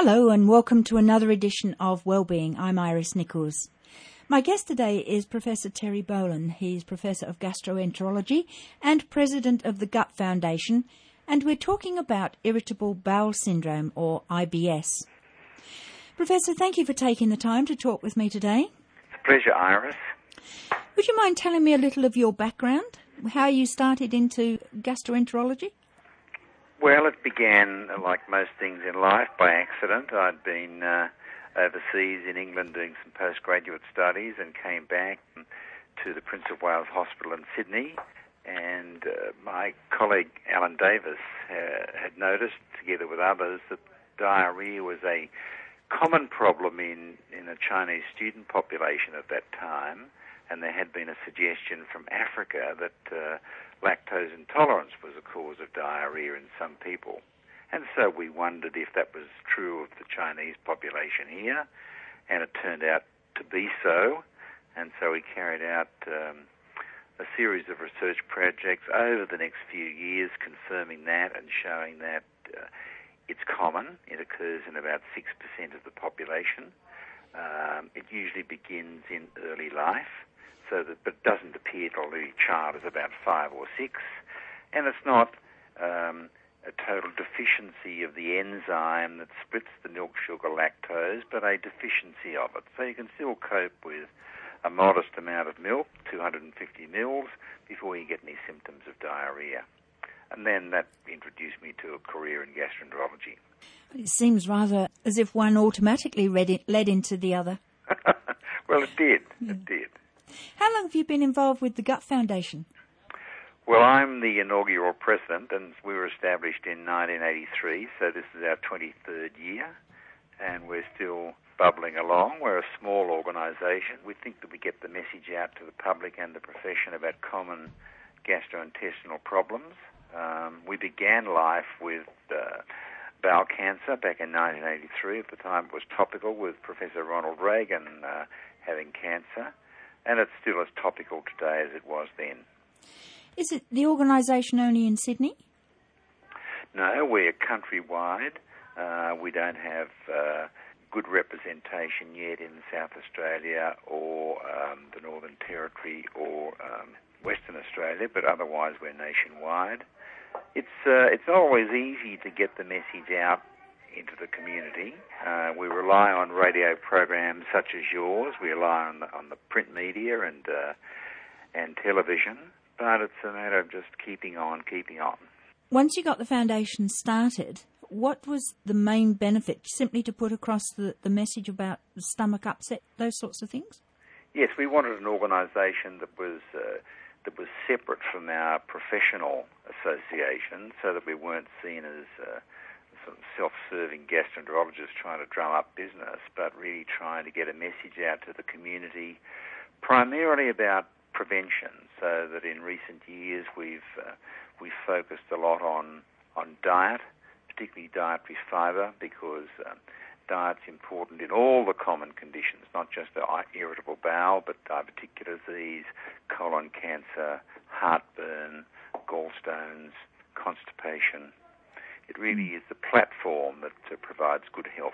Hello and welcome to another edition of Wellbeing. I'm Iris Nichols. My guest today is Professor Terry Bolin. He's Professor of Gastroenterology and President of the Gut Foundation, and we're talking about irritable bowel syndrome or IBS. Professor, thank you for taking the time to talk with me today. It's a pleasure, Iris. Would you mind telling me a little of your background? How you started into gastroenterology? Well, it began, like most things in life, by accident. I'd been uh, overseas in England doing some postgraduate studies and came back to the Prince of Wales Hospital in Sydney. And uh, my colleague Alan Davis uh, had noticed, together with others, that diarrhea was a common problem in, in a Chinese student population at that time. And there had been a suggestion from Africa that uh, lactose intolerance was a cause of diarrhea in some people. And so we wondered if that was true of the Chinese population here, and it turned out to be so. And so we carried out um, a series of research projects over the next few years confirming that and showing that uh, it's common. It occurs in about 6% of the population. Um, it usually begins in early life so that but doesn't appear till the child is about five or six, and it's not um, a total deficiency of the enzyme that splits the milk sugar lactose, but a deficiency of it. So you can still cope with a modest amount of milk, 250 mils, before you get any symptoms of diarrhea. And then that introduced me to a career in gastroenterology. It seems rather as if one automatically led into the other. well, it did. It did. How long have you been involved with the Gut Foundation? Well, I'm the inaugural president, and we were established in 1983, so this is our 23rd year, and we're still bubbling along. We're a small organisation. We think that we get the message out to the public and the profession about common gastrointestinal problems. Um, we began life with uh, bowel cancer back in 1983. At the time, it was topical with Professor Ronald Reagan uh, having cancer and it's still as topical today as it was then. Is it the organisation only in Sydney? No, we're countrywide. Uh, we don't have uh, good representation yet in South Australia or um, the Northern Territory or um, Western Australia, but otherwise we're nationwide. It's uh, it's always easy to get the message out into the community. Uh, we rely on radio programs such as yours. We rely on the, on the print media and uh, and television, but it's a matter of just keeping on, keeping on. Once you got the foundation started, what was the main benefit? Simply to put across the, the message about the stomach upset, those sorts of things. Yes, we wanted an organisation that was. Uh, that was separate from our professional association, so that we weren't seen as uh, self-serving gastroenterologists trying to drum up business, but really trying to get a message out to the community, primarily about prevention. So that in recent years we've uh, we've focused a lot on on diet, particularly dietary fibre, because um, diet's important in all the common conditions, not just the irritable bowel, but diverticular disease, colon cancer, heartburn, gallstones, constipation. It really is the platform that uh, provides good health.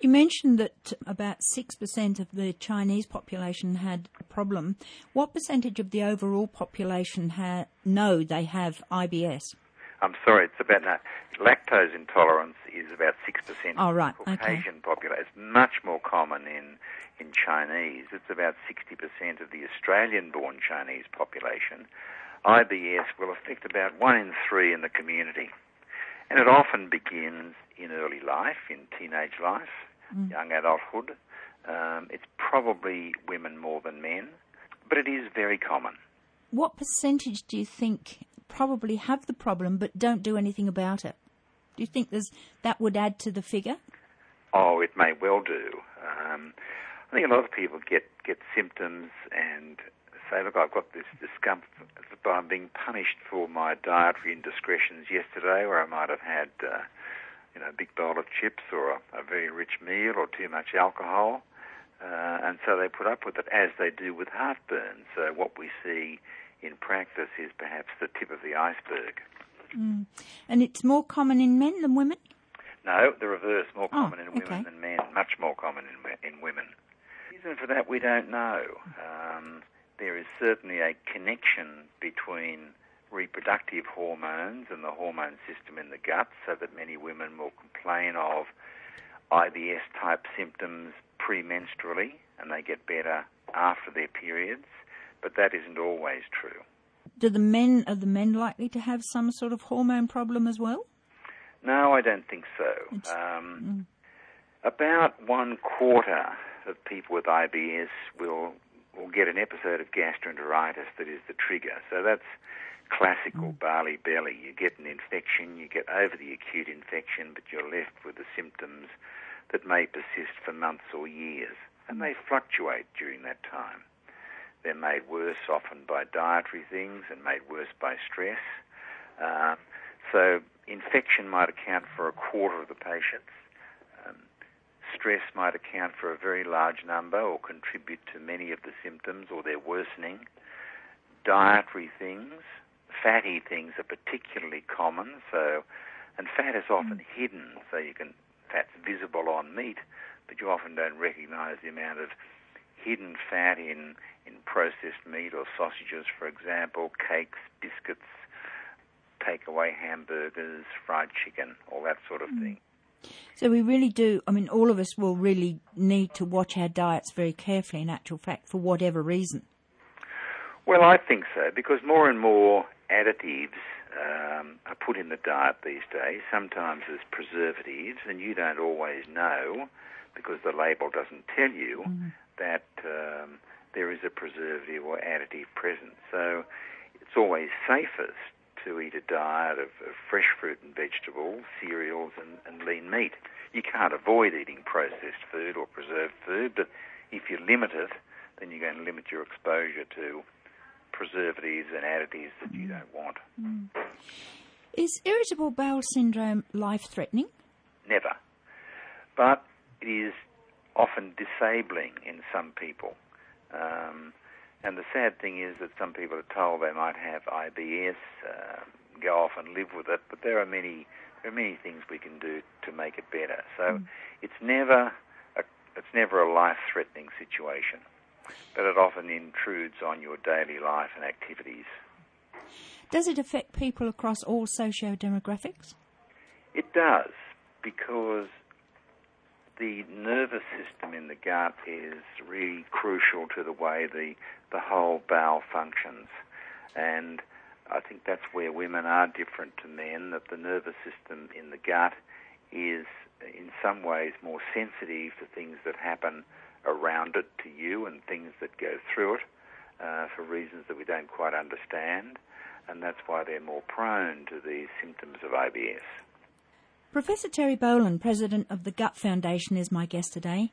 You mentioned that about 6% of the Chinese population had a problem. What percentage of the overall population ha- know they have IBS? I'm sorry, it's about no, lactose intolerance is about 6% oh, right. of the Caucasian okay. population. It's much more common in, in Chinese. It's about 60% of the Australian born Chinese population. IBS will affect about one in three in the community. And it often begins in early life, in teenage life, mm. young adulthood. Um, it's probably women more than men, but it is very common. What percentage do you think probably have the problem but don't do anything about it? Do you think there's, that would add to the figure? Oh, it may well do. Um, I think a lot of people get, get symptoms and say, look, I've got this discomfort, I'm being punished for my dietary indiscretions yesterday, where I might have had, uh, you know, a big bowl of chips or a, a very rich meal or too much alcohol. Uh, and so they put up with it as they do with heartburn. So what we see in practice is perhaps the tip of the iceberg. Mm. And it's more common in men than women? No, the reverse, more Oh, common in women okay. than men, much more common in, in women. The reason for that we don't know. Um, there is certainly a connection between reproductive hormones and the hormone system in the gut, so that many women will complain of IBS type symptoms premenstrually and they get better after their periods, but that isn't always true. Do the men are the men likely to have some sort of hormone problem as well? No, I don't think so. Um, About one quarter of people with IBS will will get an episode of gastroenteritis that is the trigger. So that's classical Bali belly. You get an infection, you get over the acute infection, but you're left with the symptoms that may persist for months or years, and they fluctuate during that time. They're made worse often by dietary things and made worse by stress. Uh, so infection might account for a quarter of the patients. Stress might account for a very large number or contribute to many of the symptoms or their worsening. Dietary things, fatty things are particularly common. So, and fat is often hidden, so you can fat's visible on meat, but you often don't recognise the amount of hidden fat in in processed meat or sausages, for example, cakes, biscuits, takeaway hamburgers, fried chicken, all that sort of hmm. thing. So we really do. I mean, all of us will really need to watch our diets very carefully. In actual fact, for whatever reason. Well, I think so because more and more additives um, are put in the diet these days, sometimes as preservatives, and you don't always know because the label doesn't tell you that um, there is a preservative or additive present. So it's always safest to eat a diet of, of fresh fruit and vegetables, cereals, and, and lean meat. You can't avoid eating processed food or preserved food, but if you limit it, then you're going to limit your exposure to preservatives and additives that you don't want. Is irritable bowel syndrome life threatening? Never. But it is often disabling in some people. Um, and the sad thing is that some people are told they might have IBS, uh, go off and live with it, but there are many there are many things we can do to make it better. So it's never a, it's never a life-threatening situation, but it often intrudes on your daily life and activities. Does it affect people across all socio-demographics? It does because the nervous system in the gut is really crucial to the way the the whole bowel functions, and I think that's where women are different to men. That the nervous system in the gut is in some ways more sensitive to things that happen around it to you and things that go through it uh, for reasons that we don't quite understand, and that's why they're more prone to these symptoms of IBS. Professor Terry Bolin, president of the Gut Foundation, is my guest today.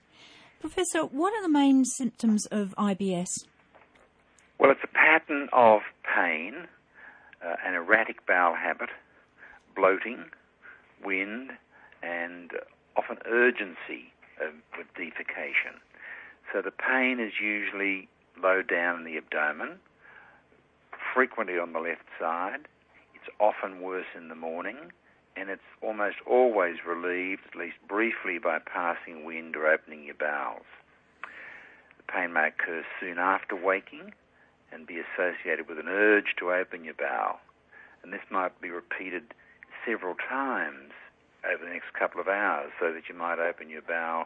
Professor, what are the main symptoms of IBS? Well, it's a pattern of pain, uh, an erratic bowel habit, bloating, wind, and often urgency of, with defecation. So the pain is usually low down in the abdomen, frequently on the left side. It's often worse in the morning, and it's almost always relieved, at least briefly, by passing wind or opening your bowels. The pain may occur soon after waking and be associated with an urge to open your bowel. And this might be repeated several times over the next couple of hours so that you might open your bowel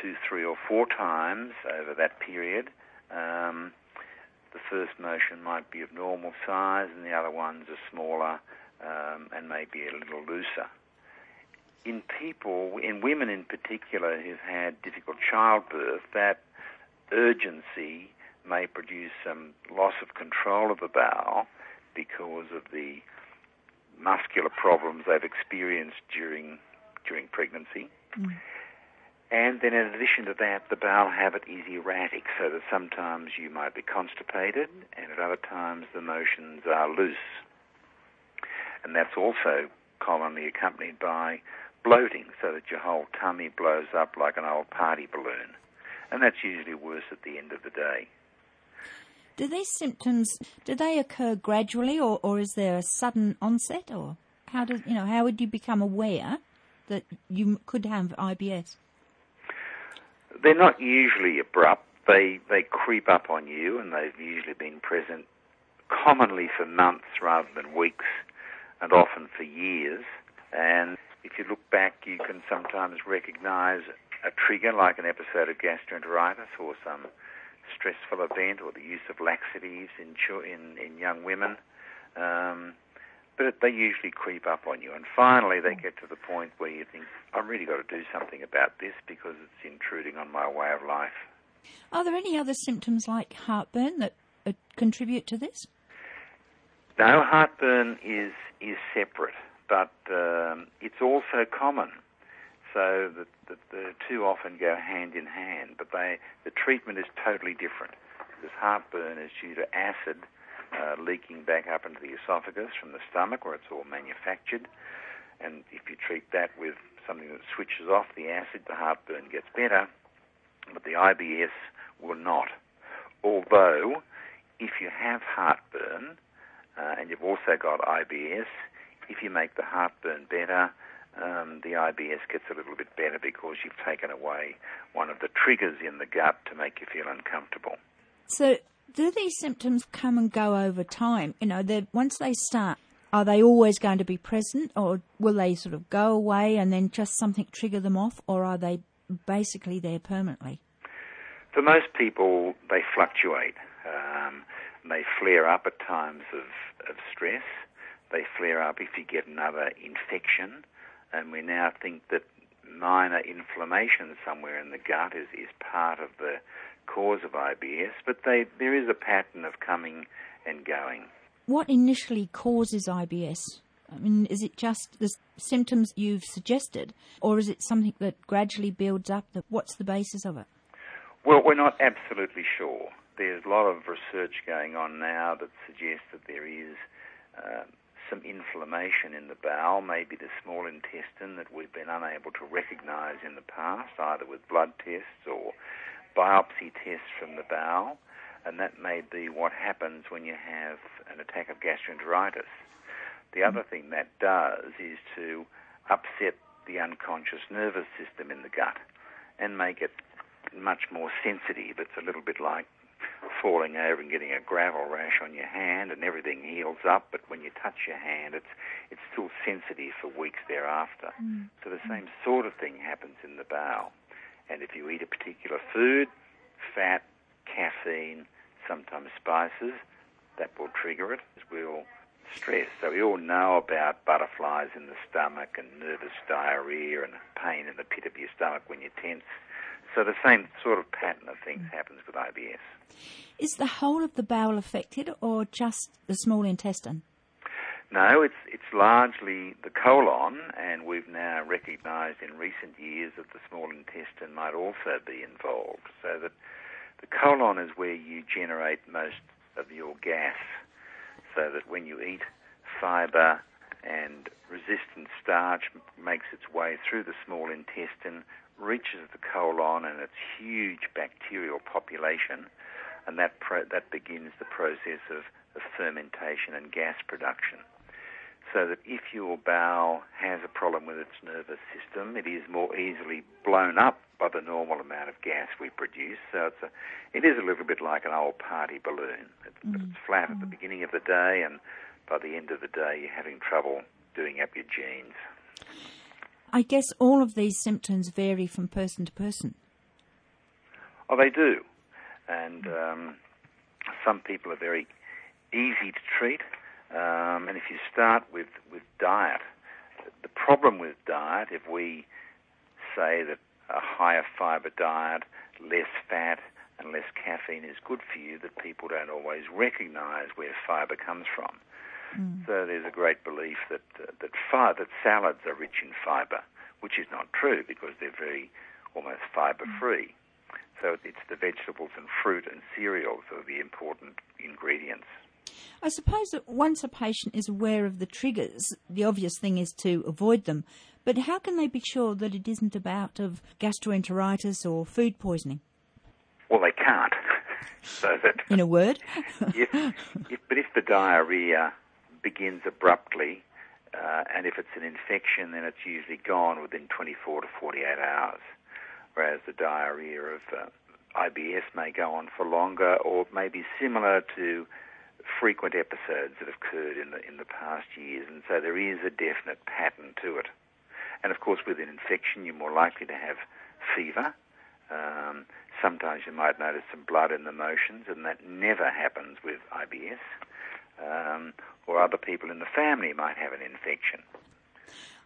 two, three, or four times over that period. Um, the first motion might be of normal size and the other ones are smaller um, and maybe a little looser. In people, in women in particular who've had difficult childbirth, that urgency may produce some loss of control of the bowel because of the muscular problems they've experienced during during pregnancy. And then in addition to that, the bowel habit is erratic, so that sometimes you might be constipated and at other times the motions are loose. And that's also commonly accompanied by bloating, so that your whole tummy blows up like an old party balloon. And that's usually worse at the end of the day. Do these symptoms do they occur gradually, or, or is there a sudden onset, or how does you know how would you become aware that you could have IBS? They're not usually abrupt. They they creep up on you, and they've usually been present commonly for months rather than weeks, and often for years. And if you look back, you can sometimes recognise a trigger like an episode of gastroenteritis or some stressful event or the use of laxatives in in, in young women. Um, but they usually creep up on you, and finally they get to the point where you think, "I've really got to do something about this because it's intruding on my way of life." Are there any other symptoms like heartburn that uh, contribute to this? No, heartburn is is separate, but um, it's also common. So the, the, the, two often go hand in hand, but they the treatment is totally different. Because heartburn is due to acid uh, leaking back up into the esophagus from the stomach where it's all manufactured. And if you treat that with something that switches off the acid, the heartburn gets better, but the IBS will not. Although, if you have heartburn uh, and you've also got IBS, if you make the heartburn better, um, the IBS gets a little bit better because you've taken away one of the triggers in the gut to make you feel uncomfortable. So, do these symptoms come and go over time? You know, once they start, are they always going to be present, or will they sort of go away and then just something trigger them off, or are they basically there permanently? For most people, they fluctuate. Um, they flare up at times of, of stress. They flare up if you get another infection, and we now think that minor inflammation somewhere in the gut is, is part of the cause of IBS, but they, there is a pattern of coming and going. What initially causes IBS? I mean, is it just the symptoms you've suggested, or is it something that gradually builds up? What's the basis of it? Well, we're not absolutely sure. There's a lot of research going on now that suggests that there is uh, some inflammation in the bowel, maybe the small intestine that we've been unable to recognize in the past, either with blood tests or biopsy tests from the bowel, and that may be what happens when you have an attack of gastroenteritis. The other thing that does is to upset the unconscious nervous system in the gut and make it much more sensitive. It's a little bit like falling over and getting a gravel rash on your hand and everything heals up, but when you touch your hand, it's it's still sensitive for weeks thereafter. Mm. So the same sort of thing happens in the bowel. And if you eat a particular food, fat, caffeine, sometimes spices, that will trigger it, as will stress. So we all know about butterflies in the stomach and nervous diarrhea and pain in the pit of your stomach when you're tense. So the same sort of pattern of things happens with IBS. Is the whole of the bowel affected or just the small intestine? No, it's it's largely the colon, and we've now recognised in recent years that the small intestine might also be involved. So that the colon is where you generate most of your gas. So that when you eat fibre and resistant starch makes its way through the small intestine, reaches the colon and its huge bacterial population, and that pro- that begins the process of, of fermentation and gas production so that if your bowel has a problem with its nervous system, it is more easily blown up by the normal amount of gas we produce. So it's a, it is a little bit like an old party balloon. It's, mm. it's flat at the mm. beginning of the day, and by the end of the day, you're having trouble doing up your jeans. I guess all of these symptoms vary from person to person. Oh, they do. And um, some people are very easy to treat um, and if you start with, with diet, the problem with diet, if we say that a higher fiber diet, less fat, and less caffeine is good for you, that people don't always recognize where fiber comes from. Mm. So there's a great belief that uh, that, fi- that salads are rich in fiber, which is not true because they're very almost fiber free. Mm. So it's the vegetables and fruit and cereals that are the important ingredients. I suppose that once a patient is aware of the triggers, the obvious thing is to avoid them. But how can they be sure that it isn't a bout of gastroenteritis or food poisoning? Well, they can't. so that in a word, if, if, but if the diarrhea begins abruptly, Uh, and if it's an infection, then it's usually gone within 24 to 48 hours. Whereas the diarrhea of uh, IBS may go on for longer or may be similar to frequent episodes that have occurred in the, in the past years. And so there is a definite pattern to it. And of course, with an infection, you're more likely to have fever. Um, sometimes you might notice some blood in the motions, and that never happens with IBS. Um, or other people in the family might have an infection.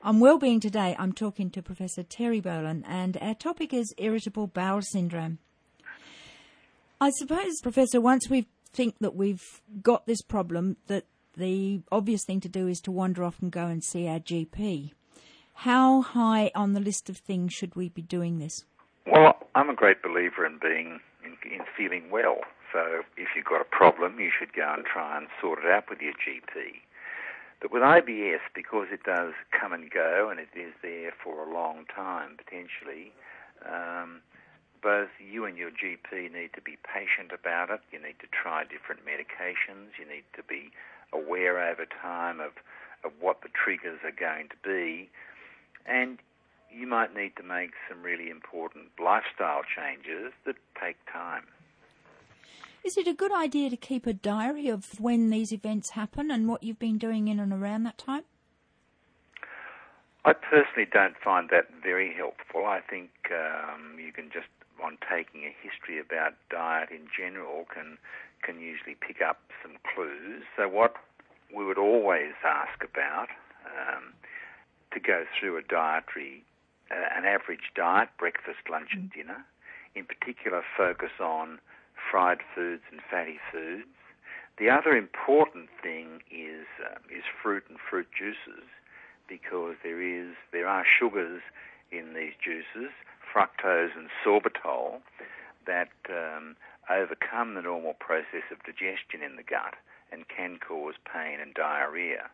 On Wellbeing Today, I'm talking to Professor Terry Bolin, and our topic is irritable bowel syndrome. I suppose, Professor, once we think that we've got this problem, that the obvious thing to do is to wander off and go and see our GP. How high on the list of things should we be doing this? Well, I'm a great believer in being in, in feeling well. So if you've got a problem, you should go and try and sort it out with your GP. But with IBS, because it does come and go and it is there for a long time potentially, um, both you and your GP need to be patient about it. You need to try different medications. You need to be aware over time of, of what the triggers are going to be. And you might need to make some really important lifestyle changes that take time. Is it a good idea to keep a diary of when these events happen and what you've been doing in and around that time? I personally don't find that very helpful. I think um, you can just, on taking a history about diet in general, can can usually pick up some clues. So what we would always ask about um, to go through a dietary, uh, an average diet, breakfast, lunch, and mm. dinner. In particular, focus on fried foods and fatty foods. The other important thing is uh, is fruit and fruit juices because there is there are sugars in these juices, fructose and sorbitol, that um, overcome the normal process of digestion in the gut and can cause pain and diarrhea.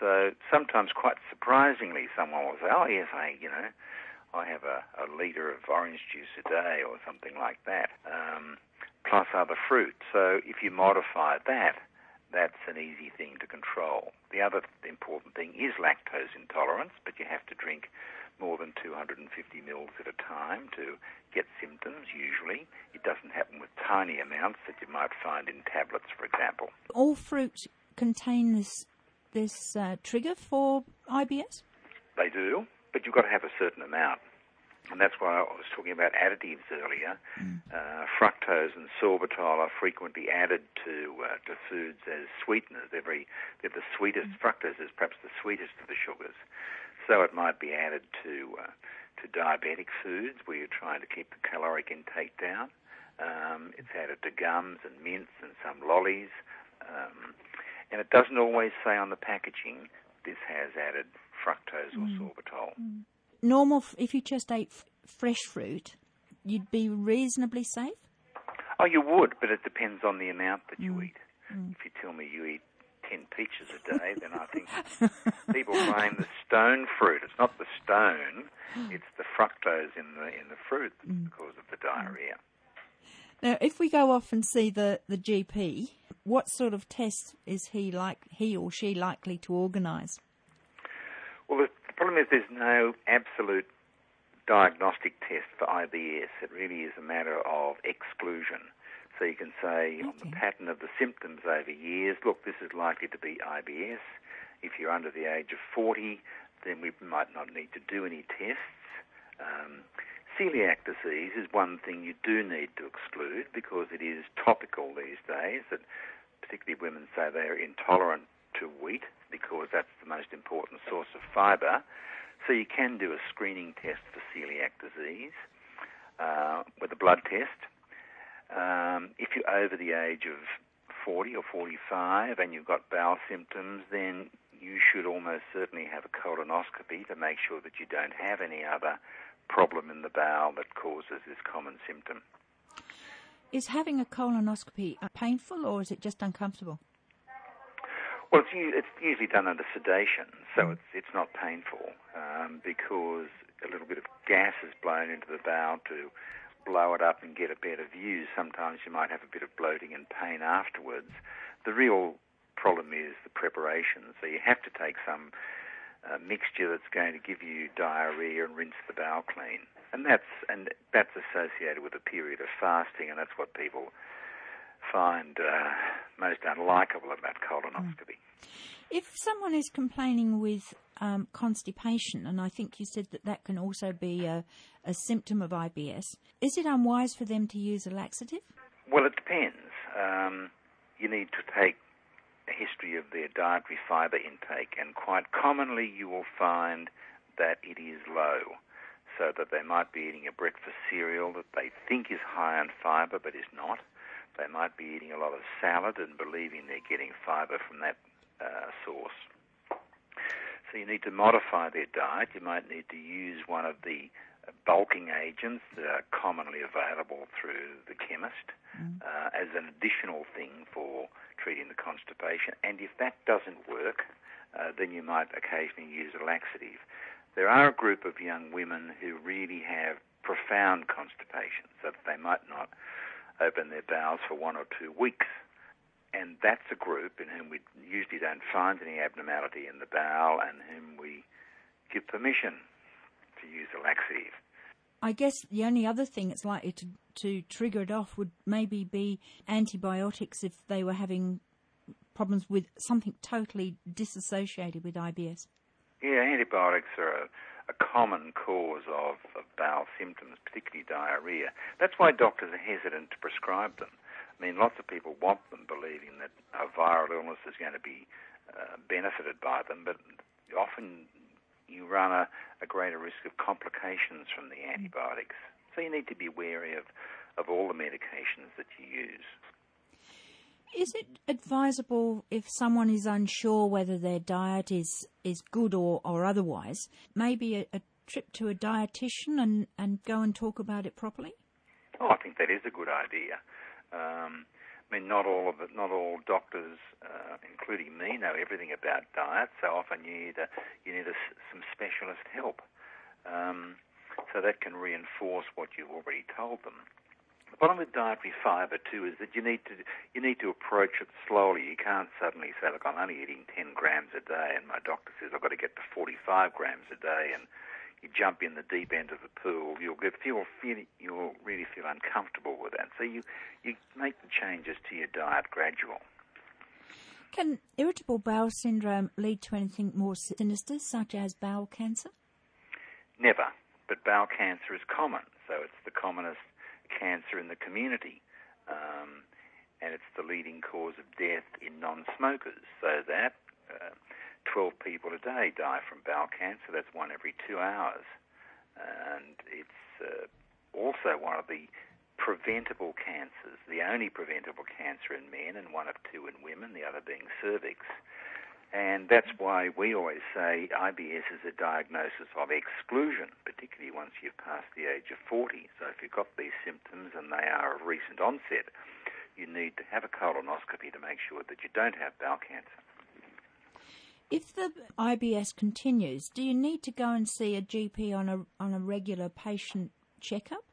So sometimes, quite surprisingly, someone will say, "Oh yes, I you know." I have a, a liter of orange juice a day or something like that. Um, plus other fruit. So if you modify that, that's an easy thing to control. The other important thing is lactose intolerance, but you have to drink more than 250 mils at a time to get symptoms usually. It doesn't happen with tiny amounts that you might find in tablets, for example. All fruit contain this, this uh, trigger for IBS? They do, but you've got to have a certain amount and that's why I was talking about additives earlier. Mm. Uh, fructose and sorbitol are frequently added to uh, to foods as sweeteners. They're very they're the sweetest. Mm. Fructose is perhaps the sweetest of the sugars, so it might be added to uh, to diabetic foods where you're trying to keep the caloric intake down. Um, it's added to gums and mints and some lollies, um, and it doesn't always say on the packaging this has added fructose mm. or sorbitol. Mm normal, if you just ate f- fresh fruit, you'd be reasonably safe? Oh, you would, but it depends on the amount that you mm. eat. Mm. If you tell me you eat 10 peaches a day, then I think people blame the stone fruit. It's not the stone, it's the fructose in the, in the fruit that's mm. because of the diarrhea. Now, if we go off and see the, the GP, what sort of test is he like he or she likely to organise? Well, the the problem is there's no absolute diagnostic test for IBS. It really is a matter of exclusion. So you can say okay. on the pattern of the symptoms over years, look, this is likely to be IBS. If you're under the age of 40, then we might not need to do any tests. Um, celiac disease is one thing you do need to exclude because it is topical these days that particularly women say they are intolerant to wheat because that's the most important source of fibre. So you can do a screening test for celiac disease uh, with a blood test. Um, if you're over the age of 40 or 45 and you've got bowel symptoms, then you should almost certainly have a colonoscopy to make sure that you don't have any other problem in the bowel that causes this common symptom. Is having a colonoscopy painful or is it just uncomfortable? Well, it's, it's usually done under sedation, so mm. it's it's not painful um, because a little bit of gas is blown into the bowel to blow it up and get a better view. Sometimes you might have a bit of bloating and pain afterwards. The real problem is the preparation. So you have to take some a mixture that's going to give you diarrhea and rinse the bowel clean. And that's and that's associated with a period of fasting, and that's what people find uh, most unlikable about colonoscopy. If someone is complaining with um, constipation, and I think you said that that can also be a, a symptom of IBS, is it unwise for them to use a laxative? Well, it depends. Um, you need to take a history of their dietary fibre intake, and quite commonly you will find that it is low. So that they might be eating a breakfast cereal that they think is high in fibre but is not. They might be eating a lot of salad and believing they're getting fibre from that uh, source. So you need to modify their diet. You might need to use one of the bulking agents that are commonly available through the chemist mm. uh, as an additional thing for treating the constipation. And if that doesn't work, uh, then you might occasionally use a laxative. There are a group of young women who really have profound constipation, so that they might not open their bowels for one or two weeks. And that's a group in whom we usually don't find any abnormality in the bowel and whom we give permission to use a laxative. I guess the only other thing that's likely to, to trigger it off would maybe be antibiotics if they were having problems with something totally disassociated with IBS. Yeah, antibiotics are a, a common cause of, of bowel symptoms, particularly diarrhea. That's why doctors are hesitant to prescribe them. I mean, lots of people want them, believing that a viral illness is going to be uh, benefited by them, but often you run a, a greater risk of complications from the antibiotics. So you need to be wary of, of all the medications that you use. Is it advisable if someone is unsure whether their diet is, is good or, or otherwise, maybe a, a trip to a dietitian and, and go and talk about it properly? Oh, I think that is a good idea. Um, I mean, not all of it, not all doctors, uh, including me, know everything about diet. So often you need a, you need a, some specialist help. Um, so that can reinforce what you've already told them. The problem with dietary fibre too is that you need to you need to approach it slowly. You can't suddenly say, "Look, I'm only eating 10 grams a day," and my doctor says I've got to get to 45 grams a day, and you jump in the deep end of the pool, you'll get, feel, feel you'll really feel uncomfortable with that. So you you make the changes to your diet gradual. Can irritable bowel syndrome lead to anything more sinister, such as bowel cancer? Never, but bowel cancer is common, so it's the commonest cancer in the community. Um, and it's the leading cause of death in non-smokers, so that uh, 12 people a day die from bowel cancer. That's one every two hours. And it's uh, also one of the preventable cancers, the only preventable cancer in men and one of two in women, the other being cervix. And that's why we always say IBS is a diagnosis of exclusion, particularly once you've passed the age of 40. So if you've got these symptoms and they are of recent onset, you need to have a colonoscopy to make sure that you don't have bowel cancer. If the IBS continues, do you need to go and see a GP on a on a regular patient checkup?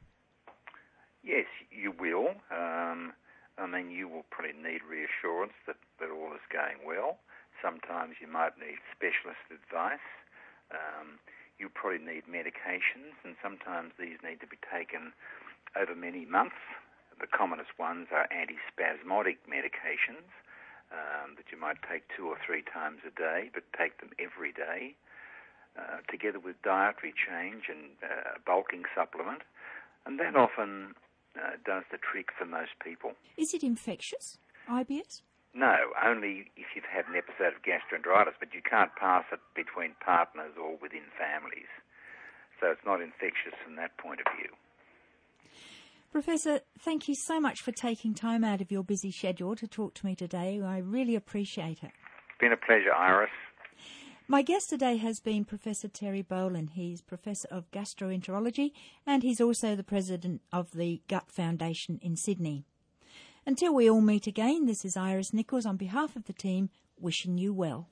Yes, you will. Um, I mean, you will probably need reassurance that, that all is going well. Sometimes you might need specialist advice. Um, you probably need medications, and sometimes these need to be taken over many months. The commonest ones are antispasmodic medications um, that you might take two or three times a day, but take them every day, uh, together with dietary change and uh, bulking supplement, and that often uh, does the trick for most people. Is it infectious, IBS? No, only if you've had an episode of gastroenteritis, but you can't pass it between partners or within families. So it's not infectious from that point of view. Professor, thank you so much for taking time out of your busy schedule to talk to me today. I really appreciate it. It's been a pleasure, Iris. My guest today has been Professor Terry Bolin. He's Professor of Gastroenterology and he's also the President of the Gut Foundation in Sydney. Until we all meet again, this is Iris Nichols on behalf of the team wishing you well.